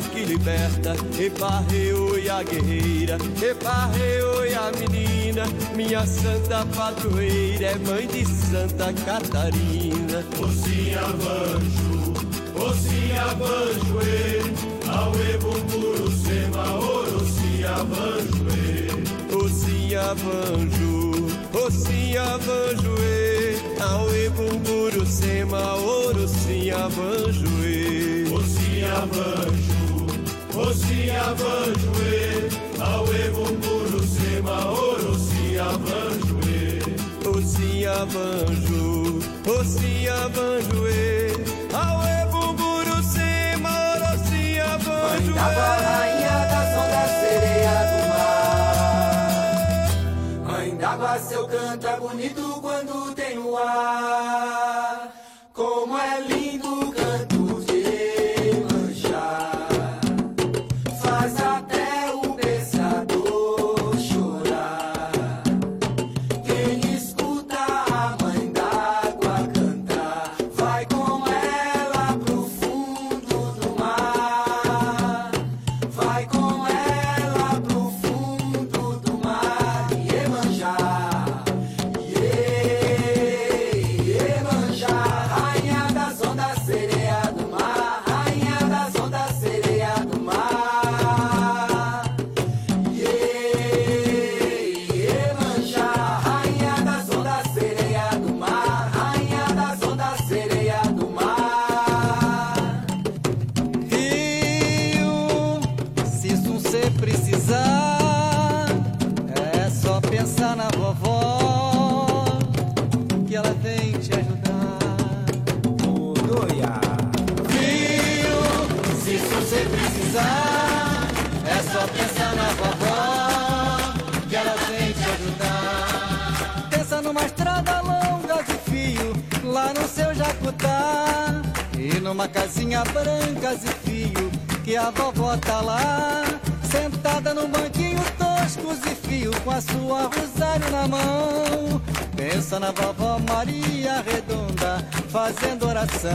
que liberta. Eparreu e a guerreira, eparreu e a menina, minha santa padroeira é mãe de Santa Catarina. Mocinha Vanjo, Mocinha Vanjo, Aue Bumburu Sema, Orocia Vanjo, Ocia Vanjo. Ocinha vanjoe, Aue bumburu sema, Orocinha vanjoe. Ocinha vanjo, Aue bumburu sema, Aue bumburu sema. Mãe da rainha da som da sereia do Água, seu canto é bonito quando tem o ar. casinha branca e fio, que a vovó tá lá, sentada no banquinho tosco e fio, com a sua rosário na mão. Pensa na vovó Maria Redonda, fazendo oração.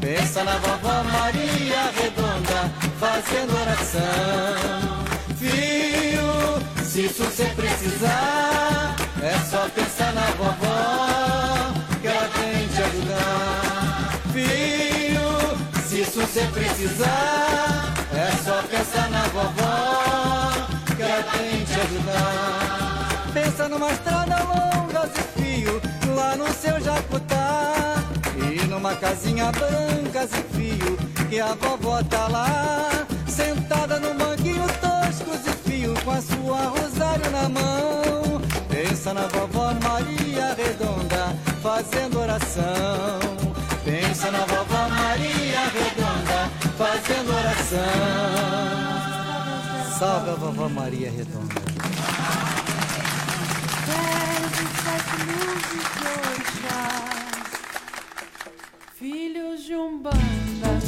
Pensa na vovó Maria Redonda, fazendo oração. Fio, se suceder. você precisar, é só pensar na vovó, que ela tem te ajudar. Pensa numa estrada longa de fio, lá no seu jacutá. E numa casinha branca de fio, que a vovó tá lá, sentada num banquinho tosco de fio, com a sua rosário na mão. Pensa na vovó Maria Redonda, fazendo oração. Pensa na vovó Maria Redonda fazendo oração. Salve a vovó Maria Redonda. Filhos de um banda.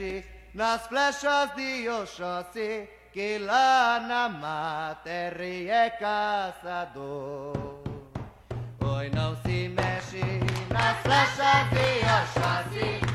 Έχει νας σπλέσω δύο σωσί κιλά να μάτερει εκάθαντο. Όι να ουθιμέσι νας σπλέσω δύο σωσί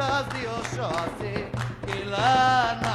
Dios hace que la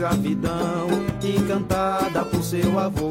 escravidão, encantada por seu avô,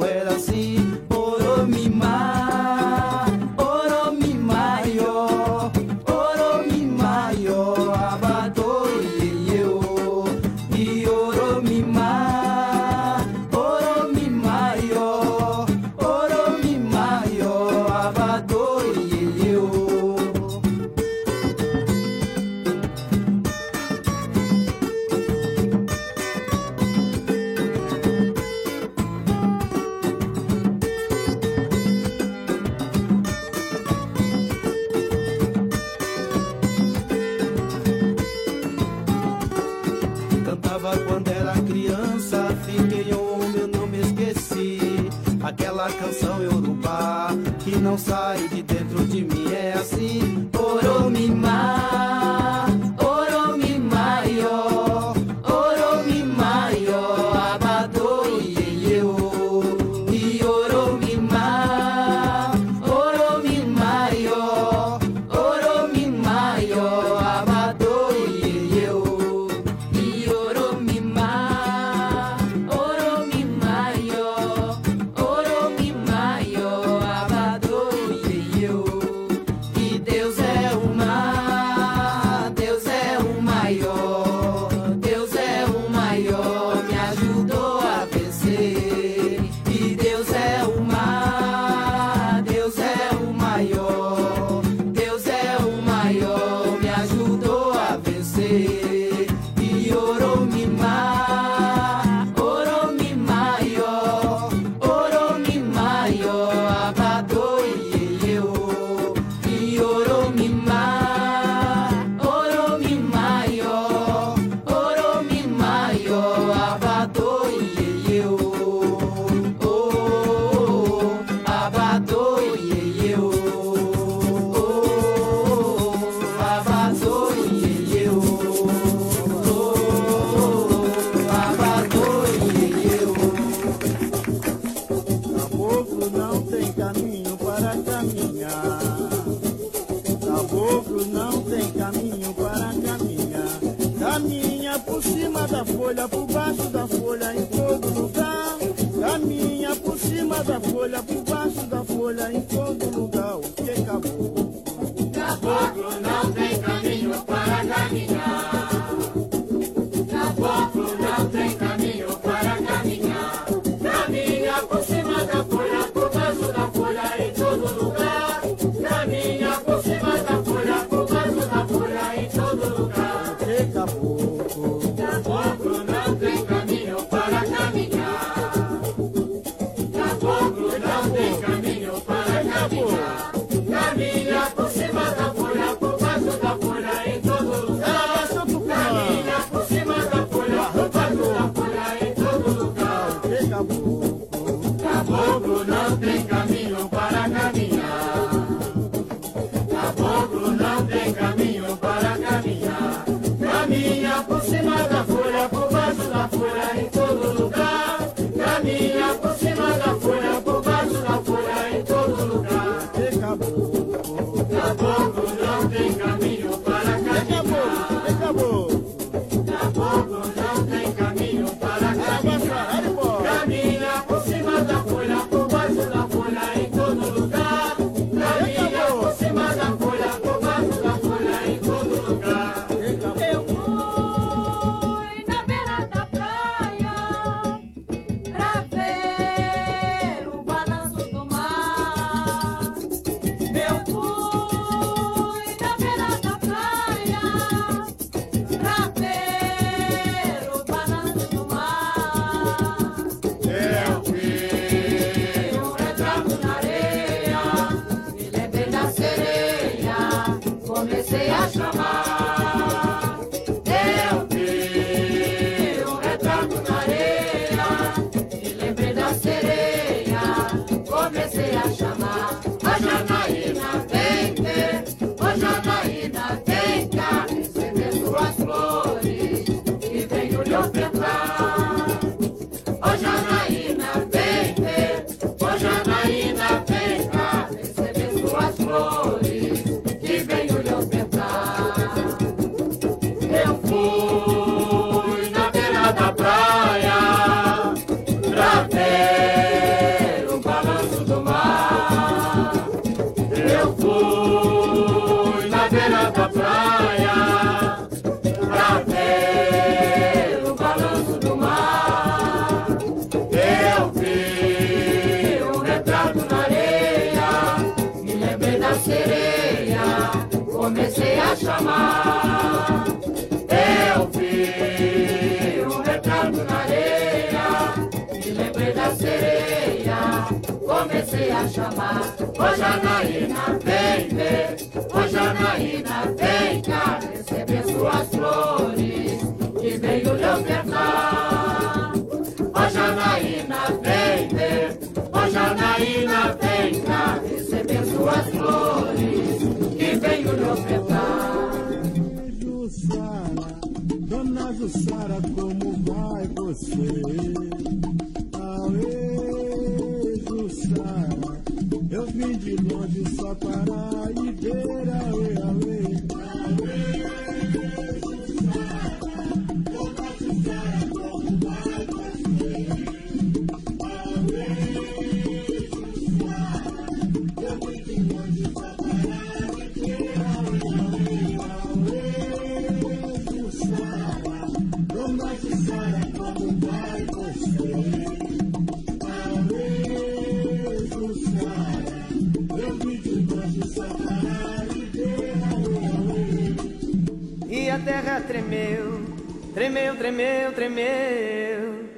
tremeu, tremeu, tremeu, tremeu.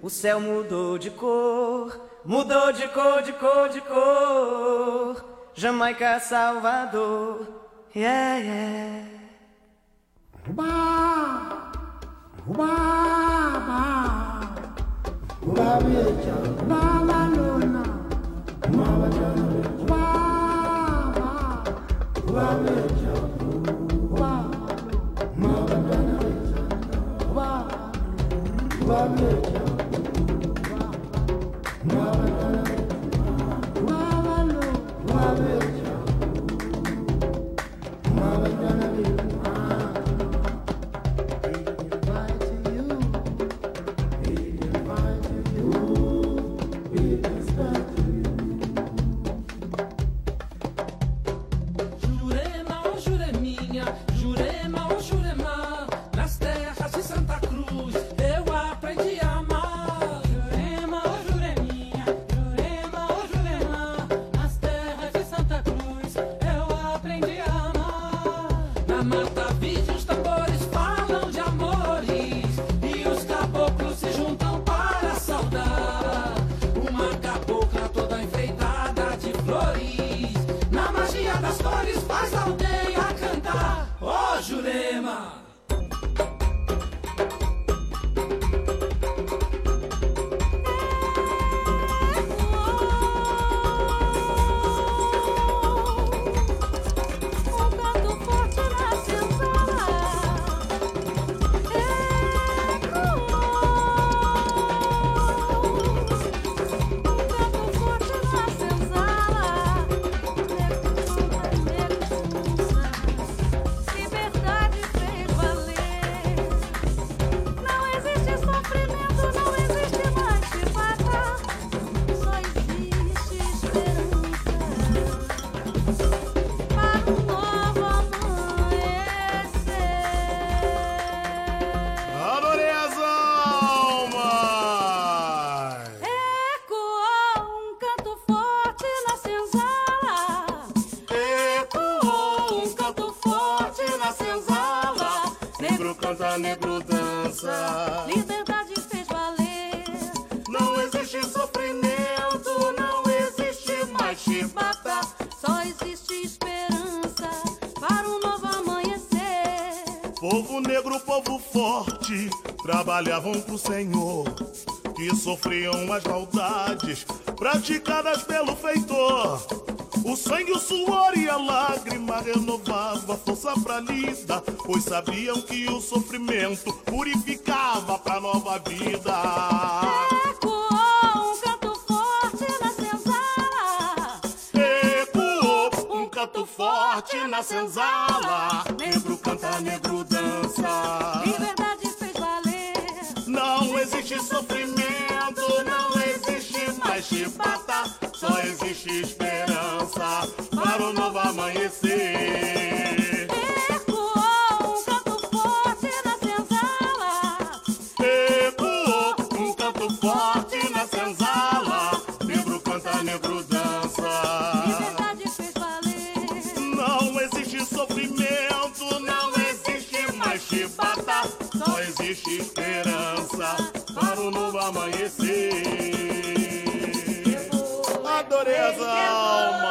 O céu mudou de cor, mudou de cor, de cor, de cor. Jamaica, Salvador, yeah, yeah. Uba, uba, uba, uba, uba, uba, uba, uba, uba, Amen. trabalhavam pro Senhor, que sofriam as maldades praticadas pelo feitor. O sangue, o suor e a lágrima renovava a força pra lida, pois sabiam que o sofrimento purificava pra nova vida. forte na senzala. Negro canta, negro dança. Liberdade sofrimento não existe mais chibata, só existe esperança para o novo amanhecer. us. Oh,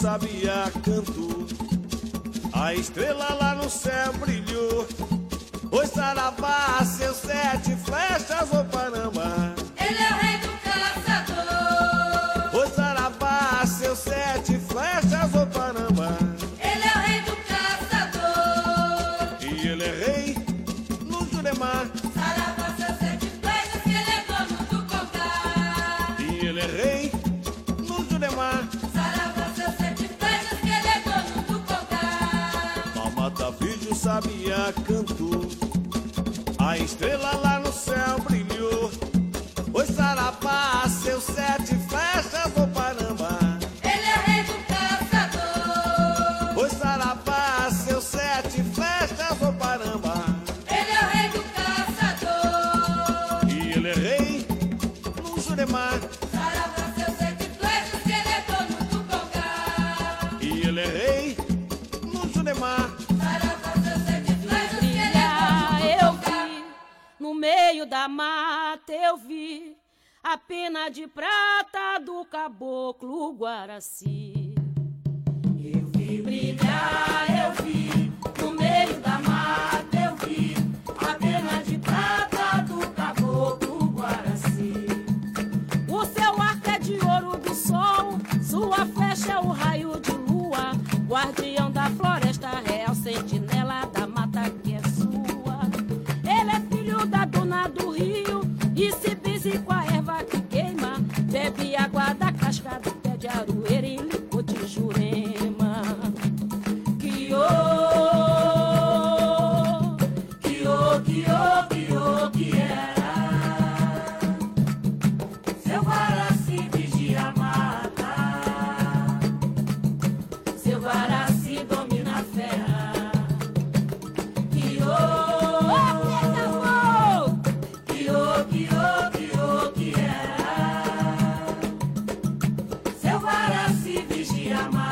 Sabia cantou. A estrela lá no céu brilhou. Oi, Saravá, seus sete flechas, o Panamá. Ele é o rei Sabia cantou, a estrela lá no céu brilhou. De prata do caboclo Guaraci. Eu vi brilhar, eu vi no meio da mata, eu vi a pena de prata do caboclo Guaraci. O seu arco é de ouro do sol, sua flecha é o raio de lua. Guarde vigia a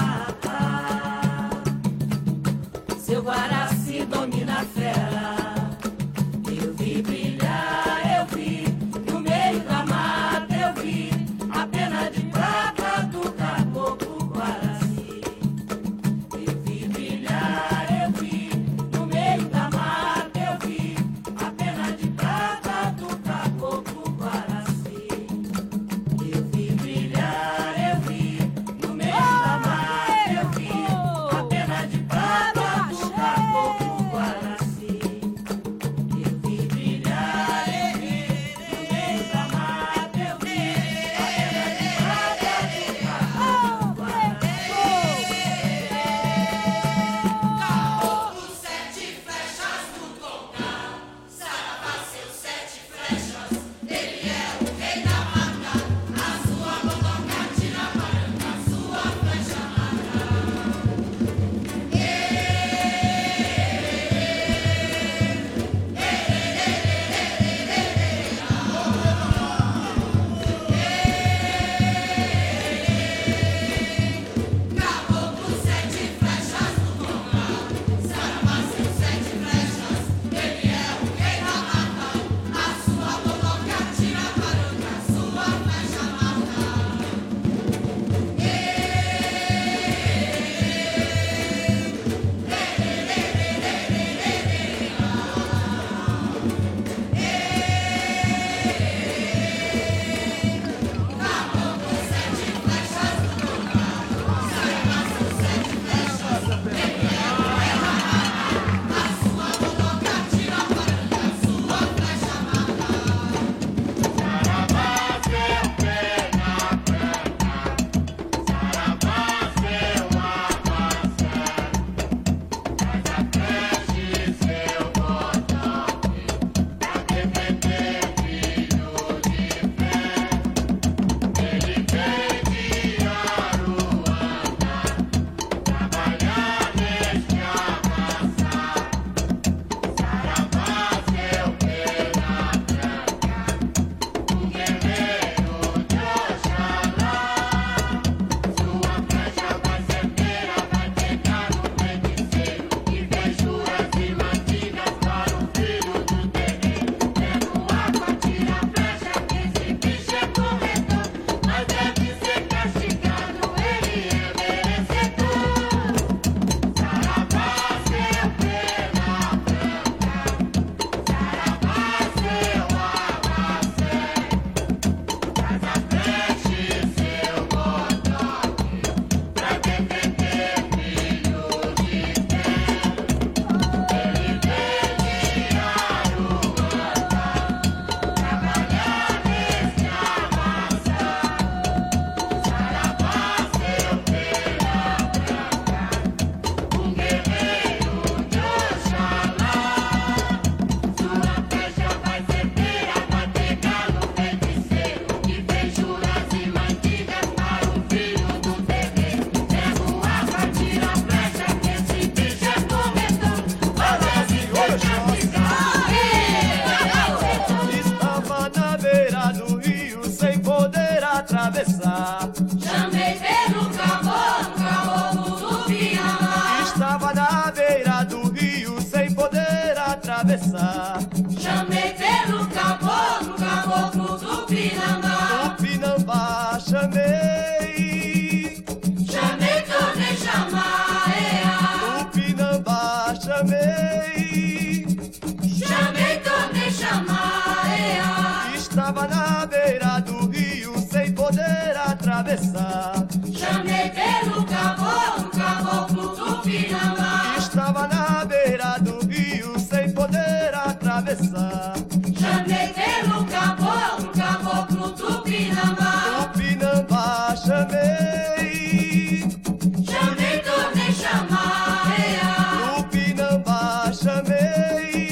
Hey.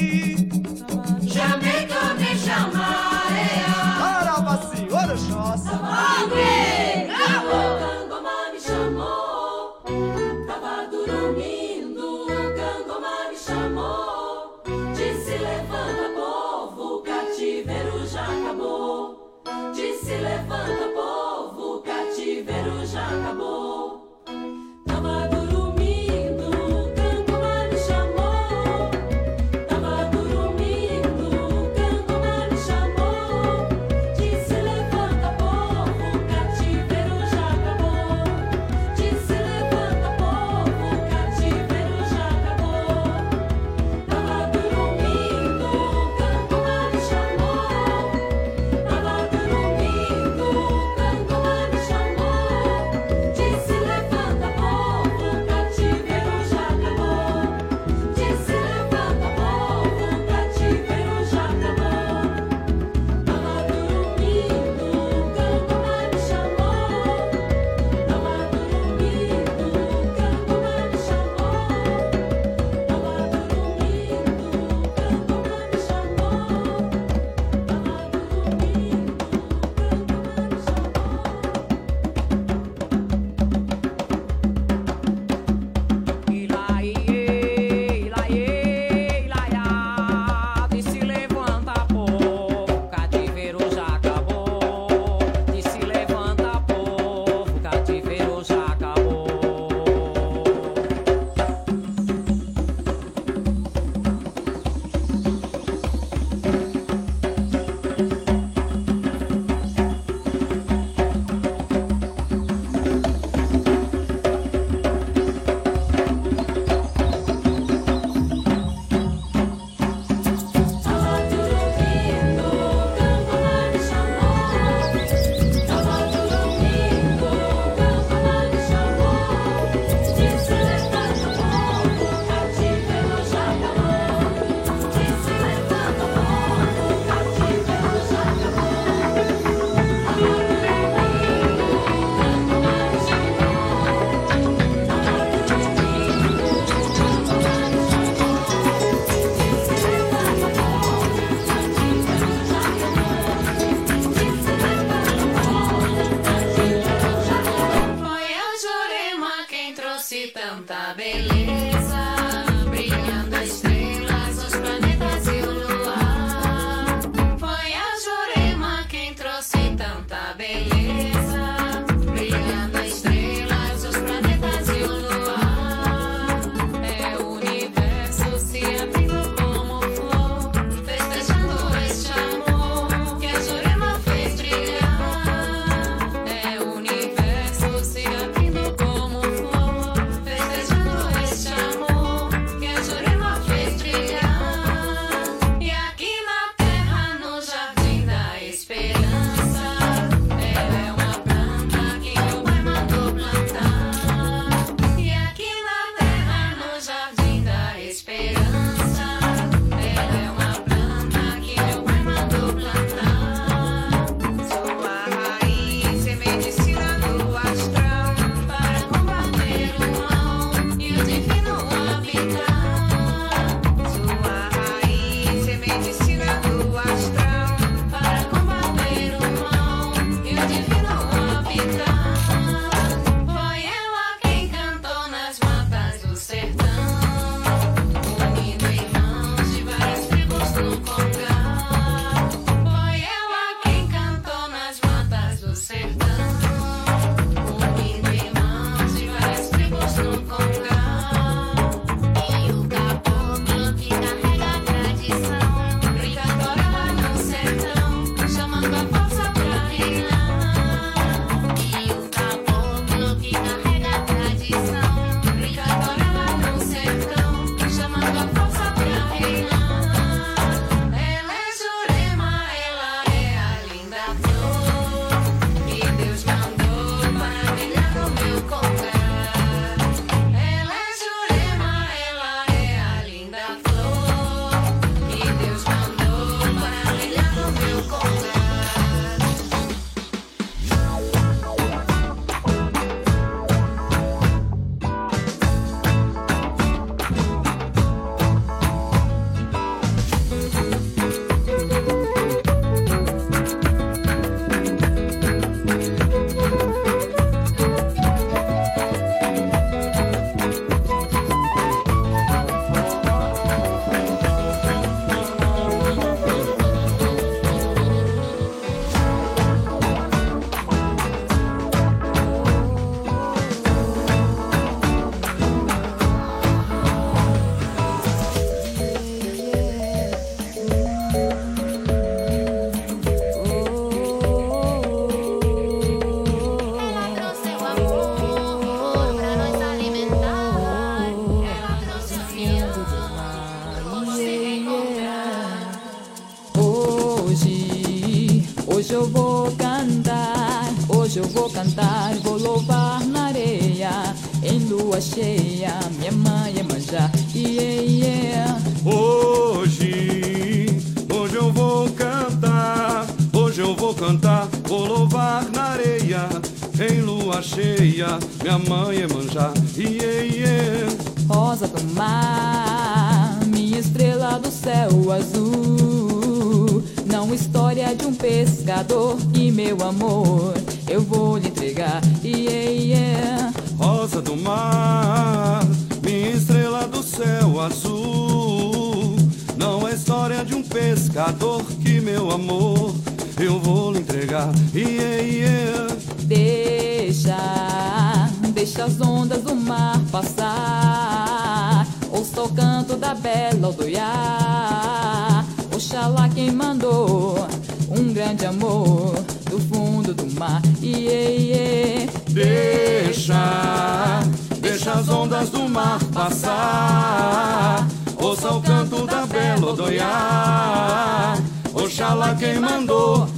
as ondas do mar passar. Ouça o canto da bela Odoiá. Oxalá quem mandou um grande amor do fundo do mar. Iê, iê. Deixa, deixa as ondas do mar passar. Ouça o canto da bela Odoiá. Oxalá quem mandou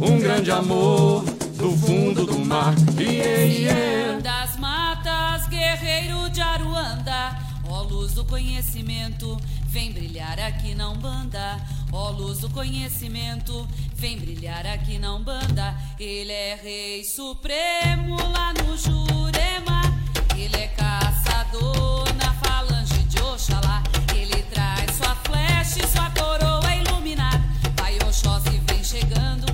um grande amor do fundo do mar. Iê, iê ó luz do conhecimento, vem brilhar aqui na Umbanda. Ó luz do conhecimento, vem brilhar aqui na Umbanda. Ele é rei supremo lá no Jurema, ele é caçador na falange de Oxalá. Ele traz sua flecha e sua coroa iluminada. Pai Oxóssi vem chegando.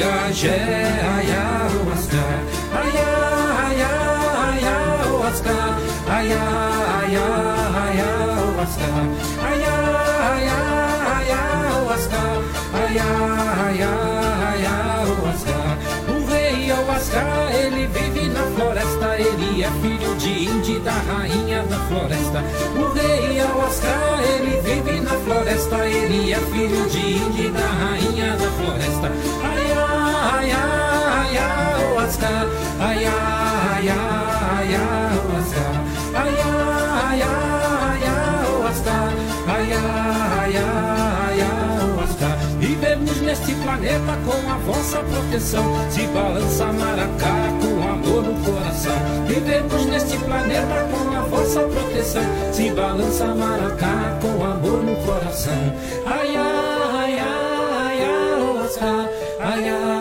Iagé, ayahuasca. Aya, aya, ayahuasca. Aya, aya, ayahuasca. Aya, aya, ayahuasca. Aya, aya, ayahuasca. O rei ayahuasca, ele vive na floresta. Ele é filho de Indy, da rainha da floresta. O rei ayahuasca, ele vive na floresta. Ele é filho de Indy, da rainha da floresta. Aya, aya, ayahuasca. Aya, aya, ayahuasca. Aya, aya, ayahuasca. Aya, aya, ayahuasca. Vivemos neste planeta com a vossa proteção. Se balança maracá com amor no coração. Vivemos neste planeta com a vossa proteção. Se balança maracá com amor no coração. Aya, aya, ayahuasca. Aya, aya,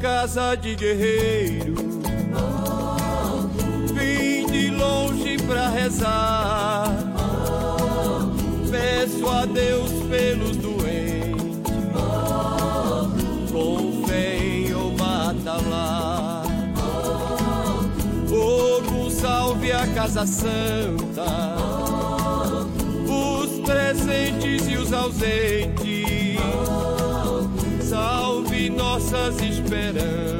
casa de guerreiro. Vim de longe pra rezar. Peço a Deus pelos doentes. Com fé em lá. Ogo salve a Casa Santa. Os presentes e os ausentes salve nossas better.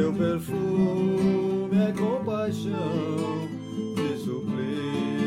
Teu perfume é compaixão, te suplico,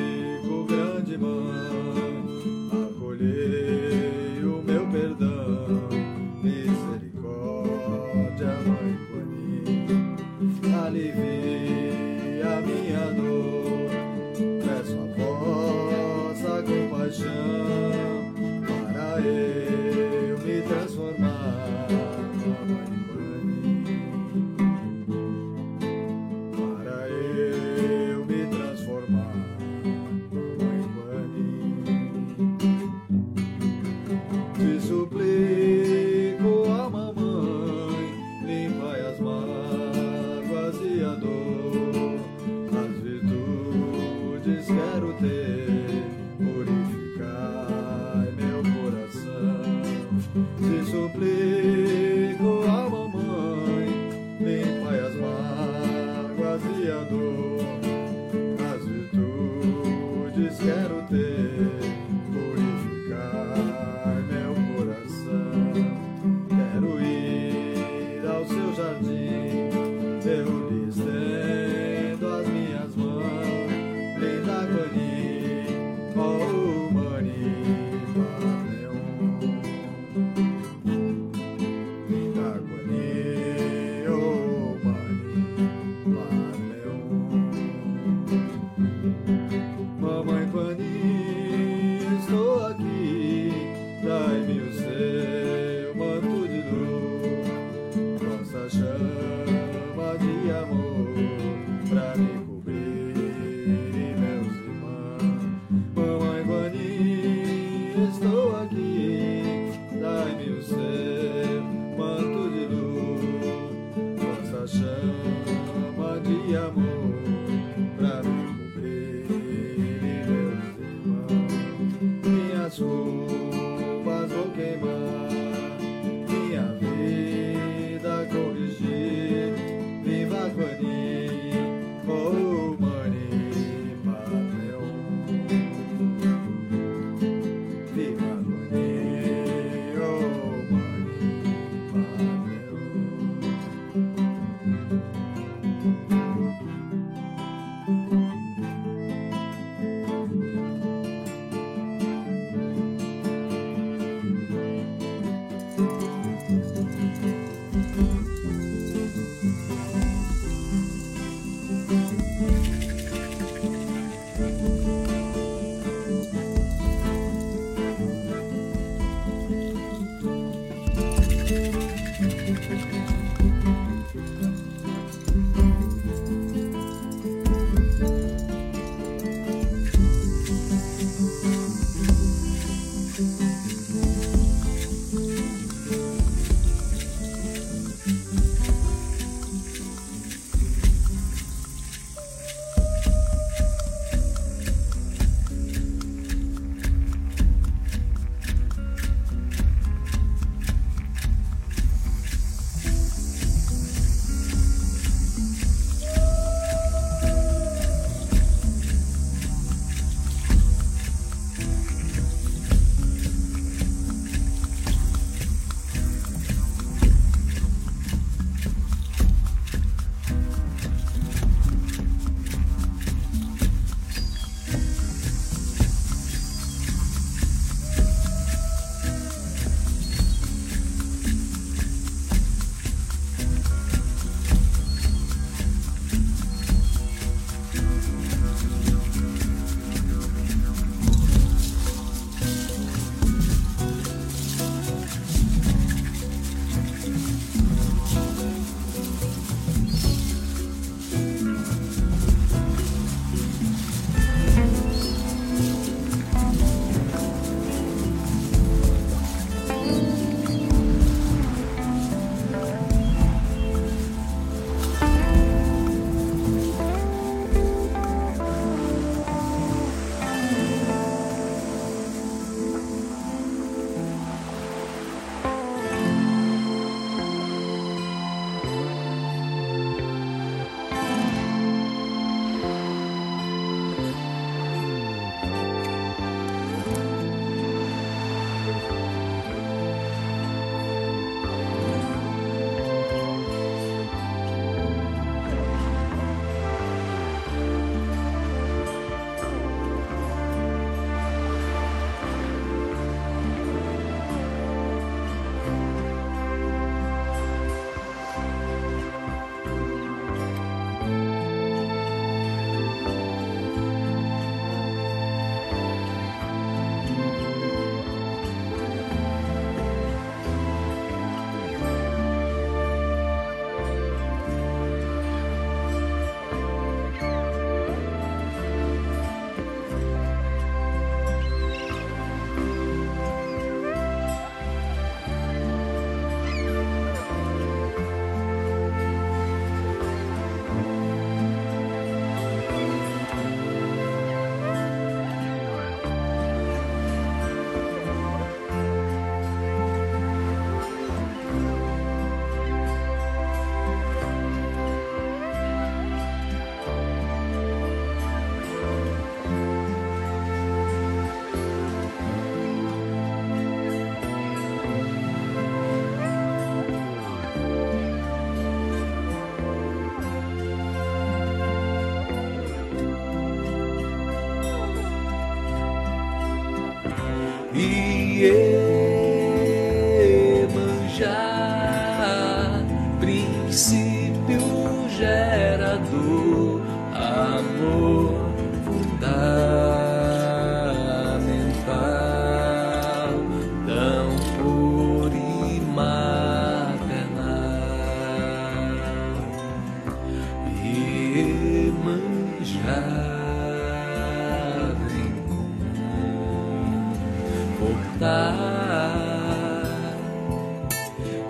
portar,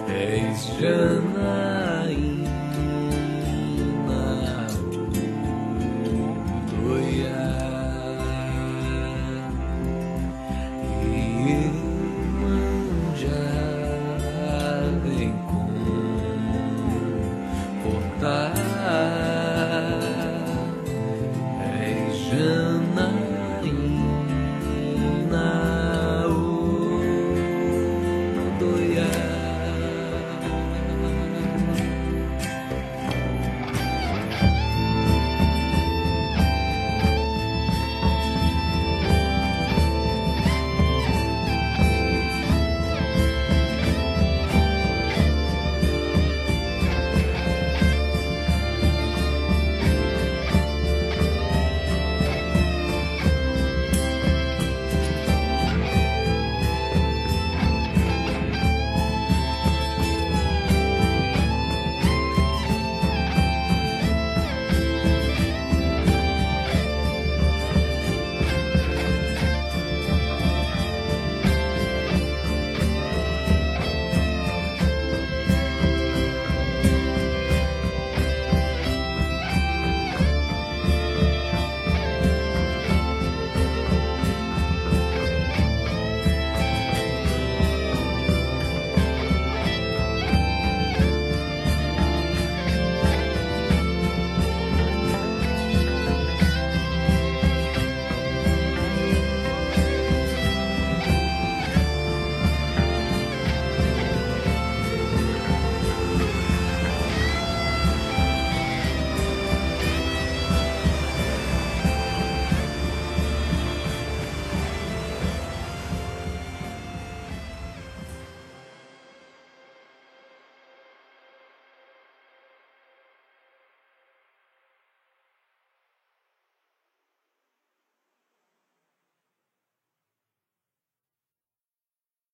és Janaína.